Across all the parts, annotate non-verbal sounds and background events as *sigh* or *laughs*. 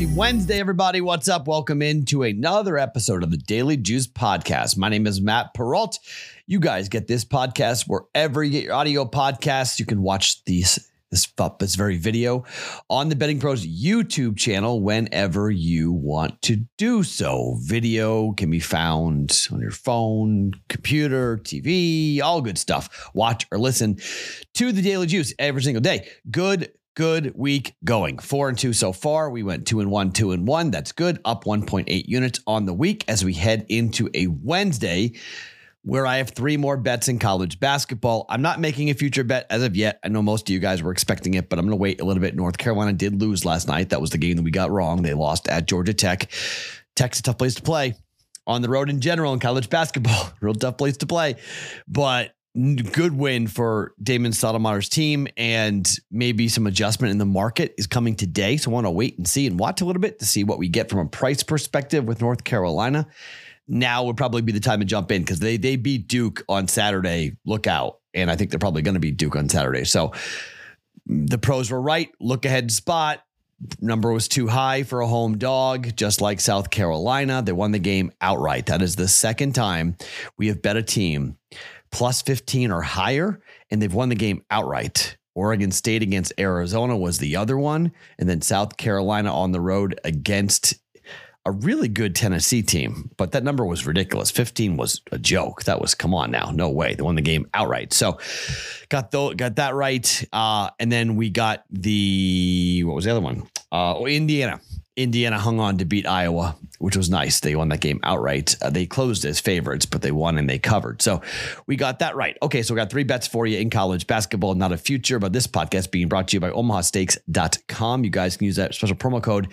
Happy Wednesday, everybody. What's up? Welcome into another episode of the Daily Juice Podcast. My name is Matt Perrault. You guys get this podcast wherever you get your audio podcasts. You can watch these this this very video on the Betting Pros YouTube channel whenever you want to do so. Video can be found on your phone, computer, TV, all good stuff. Watch or listen to the Daily Juice every single day. Good good week going. Four and two so far. We went two and one, two and one. That's good. Up 1.8 units on the week as we head into a Wednesday where I have three more bets in college basketball. I'm not making a future bet as of yet. I know most of you guys were expecting it, but I'm going to wait a little bit. North Carolina did lose last night. That was the game that we got wrong. They lost at Georgia Tech. Tech's a tough place to play on the road in general in college basketball. *laughs* Real tough place to play. But good win for Damon Stoudamire's team and maybe some adjustment in the market is coming today. So I want to wait and see and watch a little bit to see what we get from a price perspective with North Carolina now would probably be the time to jump in because they they beat Duke on Saturday. Look out. And I think they're probably going to beat Duke on Saturday. So the pros were right. Look ahead spot. Number was too high for a home dog, just like South Carolina. They won the game outright. That is the second time we have bet a team plus 15 or higher, and they've won the game outright. Oregon State against Arizona was the other one. And then South Carolina on the road against a really good Tennessee team, but that number was ridiculous. 15 was a joke. That was come on now, no way. They won the game outright. So got the, got that right. Uh, and then we got the what was the other one? Uh, Indiana. Indiana hung on to beat Iowa, which was nice. They won that game outright. Uh, they closed as favorites, but they won and they covered. So we got that right. Okay, so we got three bets for you in college basketball, not a future, but this podcast being brought to you by omahasteaks.com. You guys can use that special promo code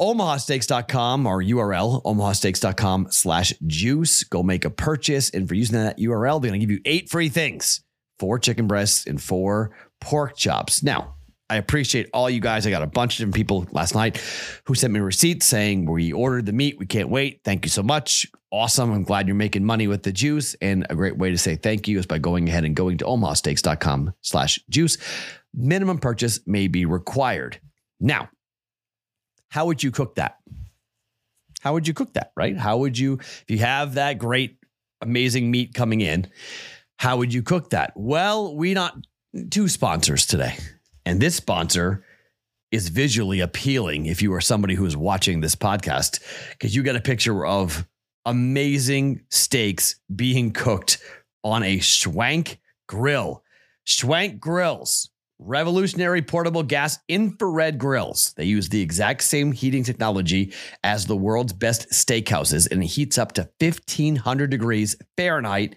omahasteaks.com or URL, omahasteaks.com slash juice. Go make a purchase. And for using that URL, they're going to give you eight free things four chicken breasts and four pork chops. Now, I appreciate all you guys. I got a bunch of different people last night who sent me receipts saying we ordered the meat. We can't wait. Thank you so much. Awesome. I'm glad you're making money with the juice. And a great way to say thank you is by going ahead and going to omahasteaks.com slash juice. Minimum purchase may be required. Now, how would you cook that? How would you cook that, right? How would you, if you have that great, amazing meat coming in, how would you cook that? Well, we not two sponsors today. And this sponsor is visually appealing if you are somebody who is watching this podcast, because you get a picture of amazing steaks being cooked on a Schwank grill. Schwank grills revolutionary portable gas infrared grills. They use the exact same heating technology as the world's best steakhouses, and it heats up to 1500 degrees Fahrenheit.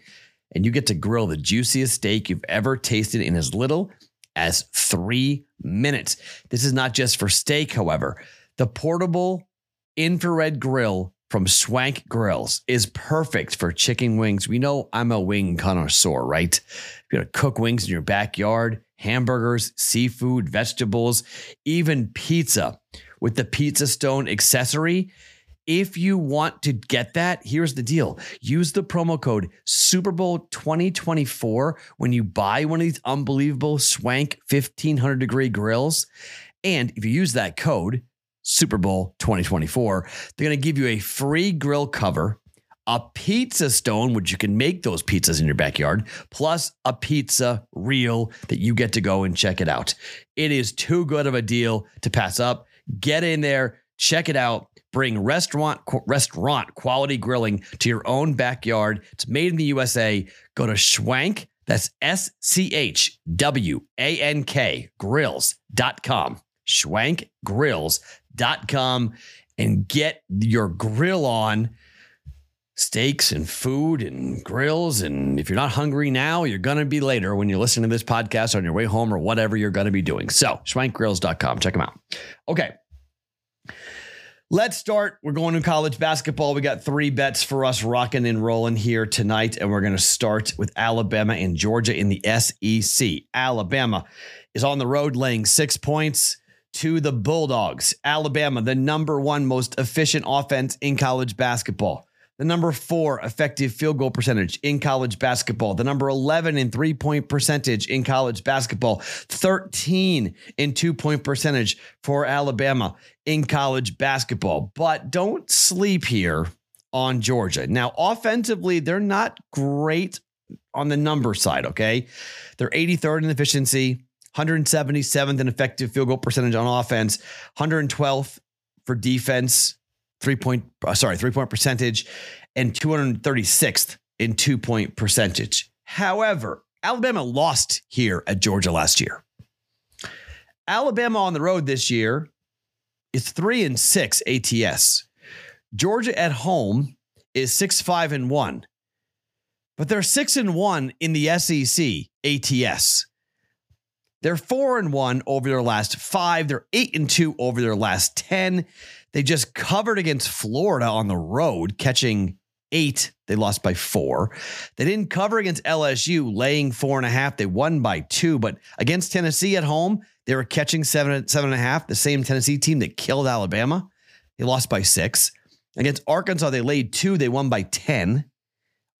And you get to grill the juiciest steak you've ever tasted in as little as three minutes. This is not just for steak, however. The portable infrared grill from Schwank Grills is perfect for chicken wings. We know I'm a wing connoisseur, right? You're gonna cook wings in your backyard hamburgers, seafood, vegetables, even pizza with the Pizza Stone accessory. If you want to get that, here's the deal. Use the promo code Super Bowl 2024 when you buy one of these unbelievable Schwank 1500 degree grills. And if you use that code, Super Bowl 2024, they're going to give you a free grill cover a pizza stone, which you can make those pizzas in your backyard, plus a pizza reel that you get to go and check it out. It is too good of a deal to pass up. Get in there, check it out. Bring restaurant restaurant quality grilling to your own backyard. It's made in the USA. Go to Schwank, that's S C H W A N K grills.com. Schwankgrills.com and get your grill on steaks and food and grills. And if you're not hungry now, you're going to be later when you're listening to this podcast on your way home or whatever you're going to be doing. So, schwankgrills.com. Check them out. Okay. Let's start. We're going to college basketball. We got three bets for us rocking and rolling here tonight. And we're going to start with Alabama and Georgia in the SEC. Alabama is on the road laying six points to the Bulldogs. Alabama, the number one most efficient offense in college basketball. The number four effective field goal percentage in college basketball, the number 11 in three point percentage in college basketball, 13 in two point percentage for Alabama in college basketball. But don't sleep here on Georgia. Now, offensively, they're not great on the number side, okay? They're 83rd in efficiency, 177th in effective field goal percentage on offense, 112th for defense, three point, uh, sorry, three point percentage, and 236th in two point percentage. However, Alabama lost here at Georgia last year. Alabama on the road this year is three and six ATS. Georgia at home is six, five, and one, but they're six and one in the SEC ATS. They're four and one over their last five. They're eight and two over their last 10. They just covered against Florida on the road, catching eight. They lost by four. They didn't cover against LSU, laying four and a half. They won by two. But against Tennessee at home, they were catching seven, seven and a half. The same Tennessee team that killed Alabama. They lost by six. Against Arkansas, they laid two. They won by 10.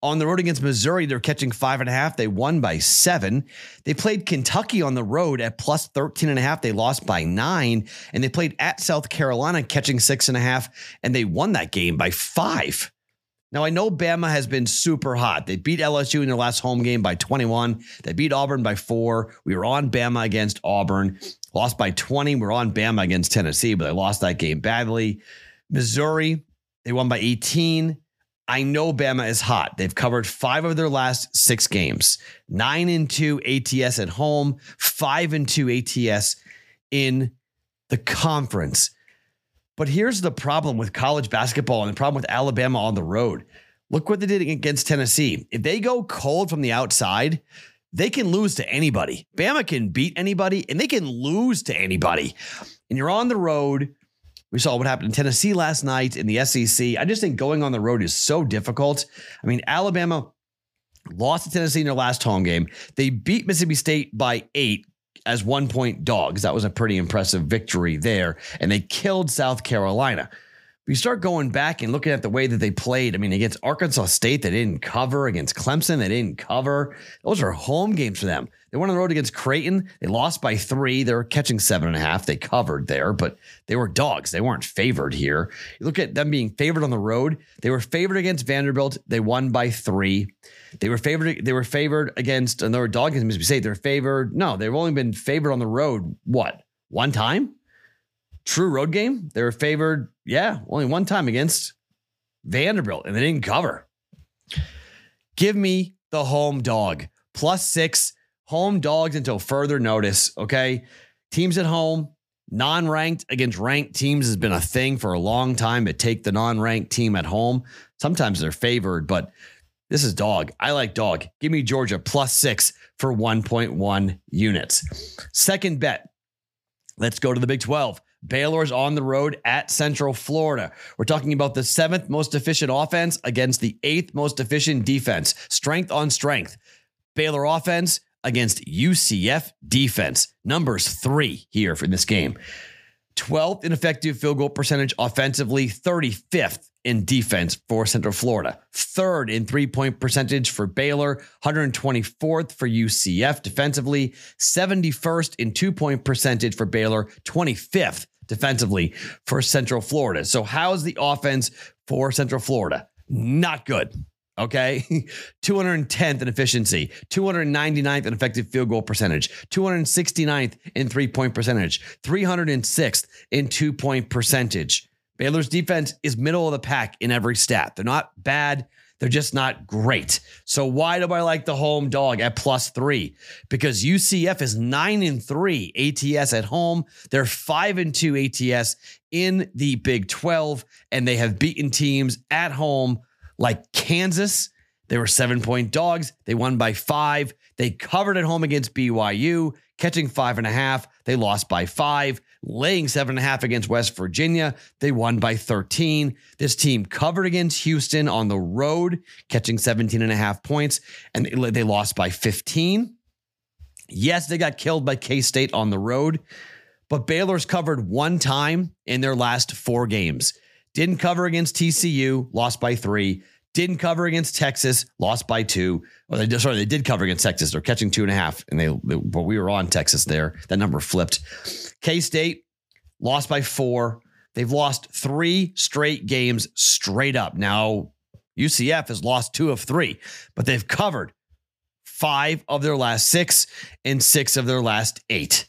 On the road against Missouri, they're catching five and a half. They won by seven. They played Kentucky on the road at plus 13 and a half. They lost by nine. And they played at South Carolina, catching six and a half. And they won that game by five. Now, I know Bama has been super hot. They beat LSU in their last home game by 21. They beat Auburn by four. We were on Bama against Auburn, lost by 20. We we're on Bama against Tennessee, but they lost that game badly. Missouri, they won by 18. I know Bama is hot. They've covered five of their last six games, nine and two ATS at home, five and two ATS in the conference. But here's the problem with college basketball and the problem with Alabama on the road. Look what they did against Tennessee. If they go cold from the outside, they can lose to anybody. Bama can beat anybody and they can lose to anybody. And you're on the road we saw what happened in Tennessee last night in the SEC. I just think going on the road is so difficult. I mean, Alabama lost to Tennessee in their last home game. They beat Mississippi State by eight as one point dogs. That was a pretty impressive victory there. And they killed South Carolina. If you start going back and looking at the way that they played, I mean, against Arkansas State, they didn't cover. Against Clemson, they didn't cover. Those are home games for them. They went on the road against Creighton. They lost by three. They were catching seven and a half. They covered there, but they were dogs. They weren't favored here. You look at them being favored on the road. They were favored against Vanderbilt. They won by three. They were favored. They were favored against another dog against Mississippi State. They're favored. No, they've only been favored on the road. What? One time? True road game. They were favored. Yeah, only one time against Vanderbilt, and they didn't cover. Give me the home dog plus six home dogs until further notice. Okay. Teams at home, non ranked against ranked teams has been a thing for a long time to take the non ranked team at home. Sometimes they're favored, but this is dog. I like dog. Give me Georgia plus six for 1.1 units. Second bet. Let's go to the Big 12. Baylor's on the road at Central Florida. We're talking about the seventh most efficient offense against the eighth most efficient defense. Strength on strength. Baylor offense against UCF defense. Numbers three here for this game. 12th in effective field goal percentage offensively, 35th in defense for Central Florida, third in three point percentage for Baylor, 124th for UCF defensively, 71st in two point percentage for Baylor, 25th defensively for Central Florida. So, how's the offense for Central Florida? Not good. Okay. *laughs* 210th in efficiency, 299th in effective field goal percentage, 269th in three point percentage, 306th in two point percentage. Baylor's defense is middle of the pack in every stat. They're not bad. They're just not great. So why do I like the home dog at plus three? Because UCF is nine and three ATS at home. They're five and two ATS in the Big 12, and they have beaten teams at home like Kansas. They were seven point dogs. They won by five. They covered at home against BYU, catching five and a half. They lost by five, laying seven and a half against West Virginia. They won by 13. This team covered against Houston on the road, catching 17 and a half points, and they lost by 15. Yes, they got killed by K State on the road, but Baylor's covered one time in their last four games. Didn't cover against TCU, lost by three. Didn't cover against Texas, lost by two. Or they sorry, they did cover against Texas. They're catching two and a half, and they but we were on Texas there. That number flipped. K State lost by four. They've lost three straight games straight up. Now UCF has lost two of three, but they've covered five of their last six and six of their last eight.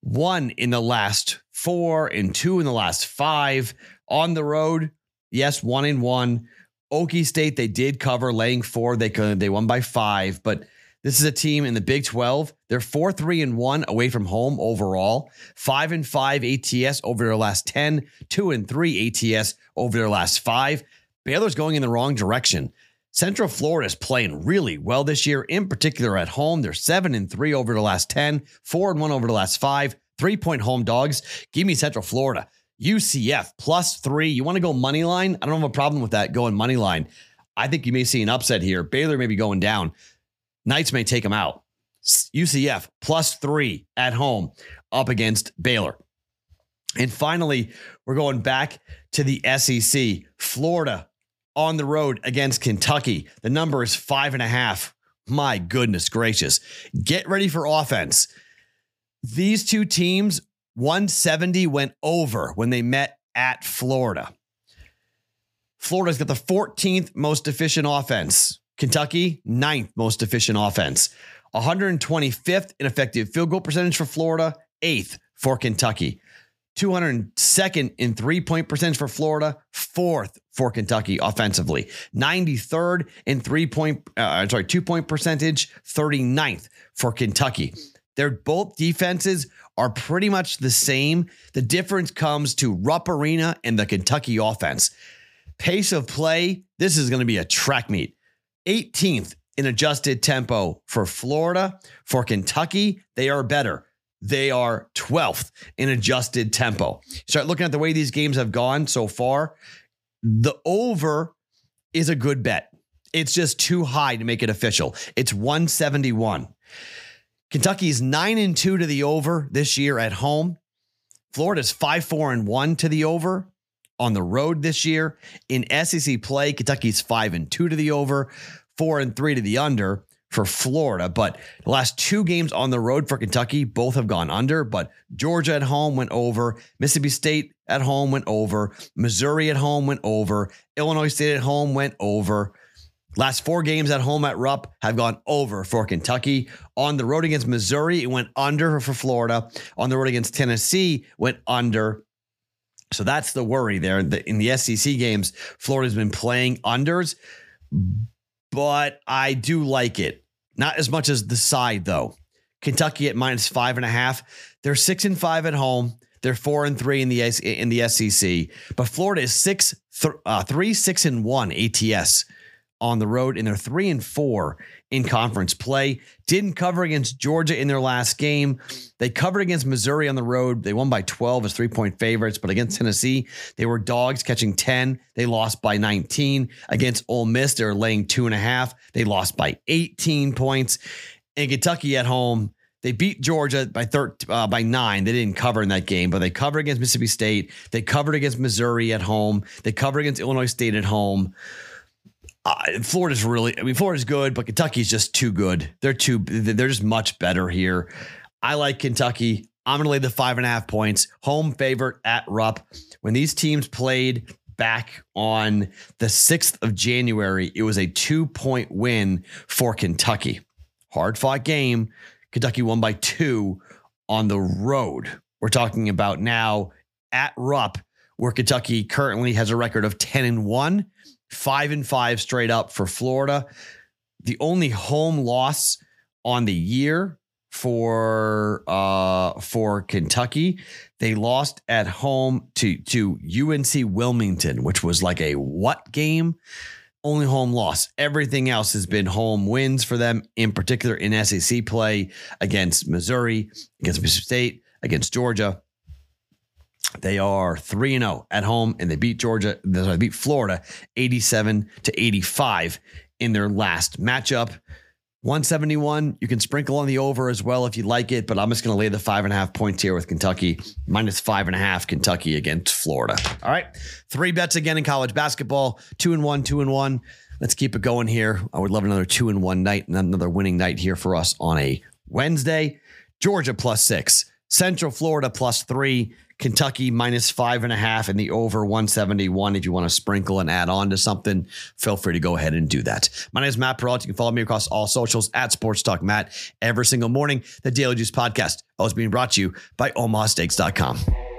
One in the last four and two in the last five on the road. Yes, one in one. Okie State, they did cover laying four. They could they won by five, but this is a team in the Big 12. They're four, three, and one away from home overall. Five and five ATS over their last 10, two and three ATS over their last five. Baylor's going in the wrong direction. Central Florida is playing really well this year, in particular at home. They're seven and three over the last 10, four and one over the last five, three point home dogs. Give me Central Florida. UCF plus three. You want to go money line? I don't have a problem with that going money line. I think you may see an upset here. Baylor may be going down. Knights may take them out. UCF plus three at home up against Baylor. And finally, we're going back to the SEC. Florida on the road against Kentucky. The number is five and a half. My goodness gracious. Get ready for offense. These two teams 170 went over when they met at Florida. Florida's got the 14th most efficient offense. Kentucky, ninth most efficient offense. 125th in effective field goal percentage for Florida, eighth for Kentucky. 202nd in three point percentage for Florida, fourth for Kentucky offensively. 93rd in three point, uh, sorry, two point percentage, 39th for Kentucky. They're both defenses are pretty much the same. The difference comes to Rupp Arena and the Kentucky offense. Pace of play, this is going to be a track meet. 18th in adjusted tempo for Florida. For Kentucky, they are better. They are 12th in adjusted tempo. Start looking at the way these games have gone so far. The over is a good bet. It's just too high to make it official. It's 171. Kentucky's 9 and 2 to the over this year at home. Florida's 5 4 and 1 to the over on the road this year. In SEC play, Kentucky's 5 and 2 to the over, 4 and 3 to the under for Florida. But the last two games on the road for Kentucky, both have gone under. But Georgia at home went over. Mississippi State at home went over. Missouri at home went over. Illinois State at home went over. Last four games at home at Rupp have gone over for Kentucky. On the road against Missouri, it went under for Florida. On the road against Tennessee, went under. So that's the worry there. In the SEC games, Florida's been playing unders, but I do like it. Not as much as the side, though. Kentucky at minus five and a half. They're six and five at home. They're four and three in the in the SEC. But Florida is six, th- uh, three, six and one ATS on the road, and they're three and four in conference play. Didn't cover against Georgia in their last game. They covered against Missouri on the road. They won by 12 as three point favorites, but against Tennessee, they were dogs catching 10. They lost by 19. Against Ole Miss, they're laying two and a half. They lost by 18 points. In Kentucky at home, they beat Georgia by thir- uh, by nine. They didn't cover in that game, but they covered against Mississippi State. They covered against Missouri at home. They covered against Illinois State at home. Uh, Florida's really, I mean, Florida's good, but Kentucky's just too good. They're too, they're just much better here. I like Kentucky. I'm going to lay the five and a half points. Home favorite at Rupp. When these teams played back on the 6th of January, it was a two point win for Kentucky. Hard fought game. Kentucky won by two on the road. We're talking about now at Rupp, where Kentucky currently has a record of 10 and 1 five and five straight up for Florida. The only home loss on the year for uh for Kentucky. They lost at home to to UNC Wilmington, which was like a what game? Only home loss. Everything else has been home wins for them, in particular in SEC play against Missouri, against Mississippi State, against Georgia. They are 3 and 0 at home and they beat Georgia, they beat Florida 87 to 85 in their last matchup. 171, you can sprinkle on the over as well if you like it, but I'm just going to lay the five and a half points here with Kentucky, minus five and a half Kentucky against Florida. All right. Three bets again in college basketball two and one, two and one. Let's keep it going here. I would love another two and one night and another winning night here for us on a Wednesday. Georgia plus six, Central Florida plus three, Kentucky minus five and a half, and the over 171. If you want to sprinkle and add on to something, feel free to go ahead and do that. My name is Matt Perrault. You can follow me across all socials at Sports Talk Matt every single morning. The Daily Juice Podcast, always being brought to you by OmahaSteaks.com.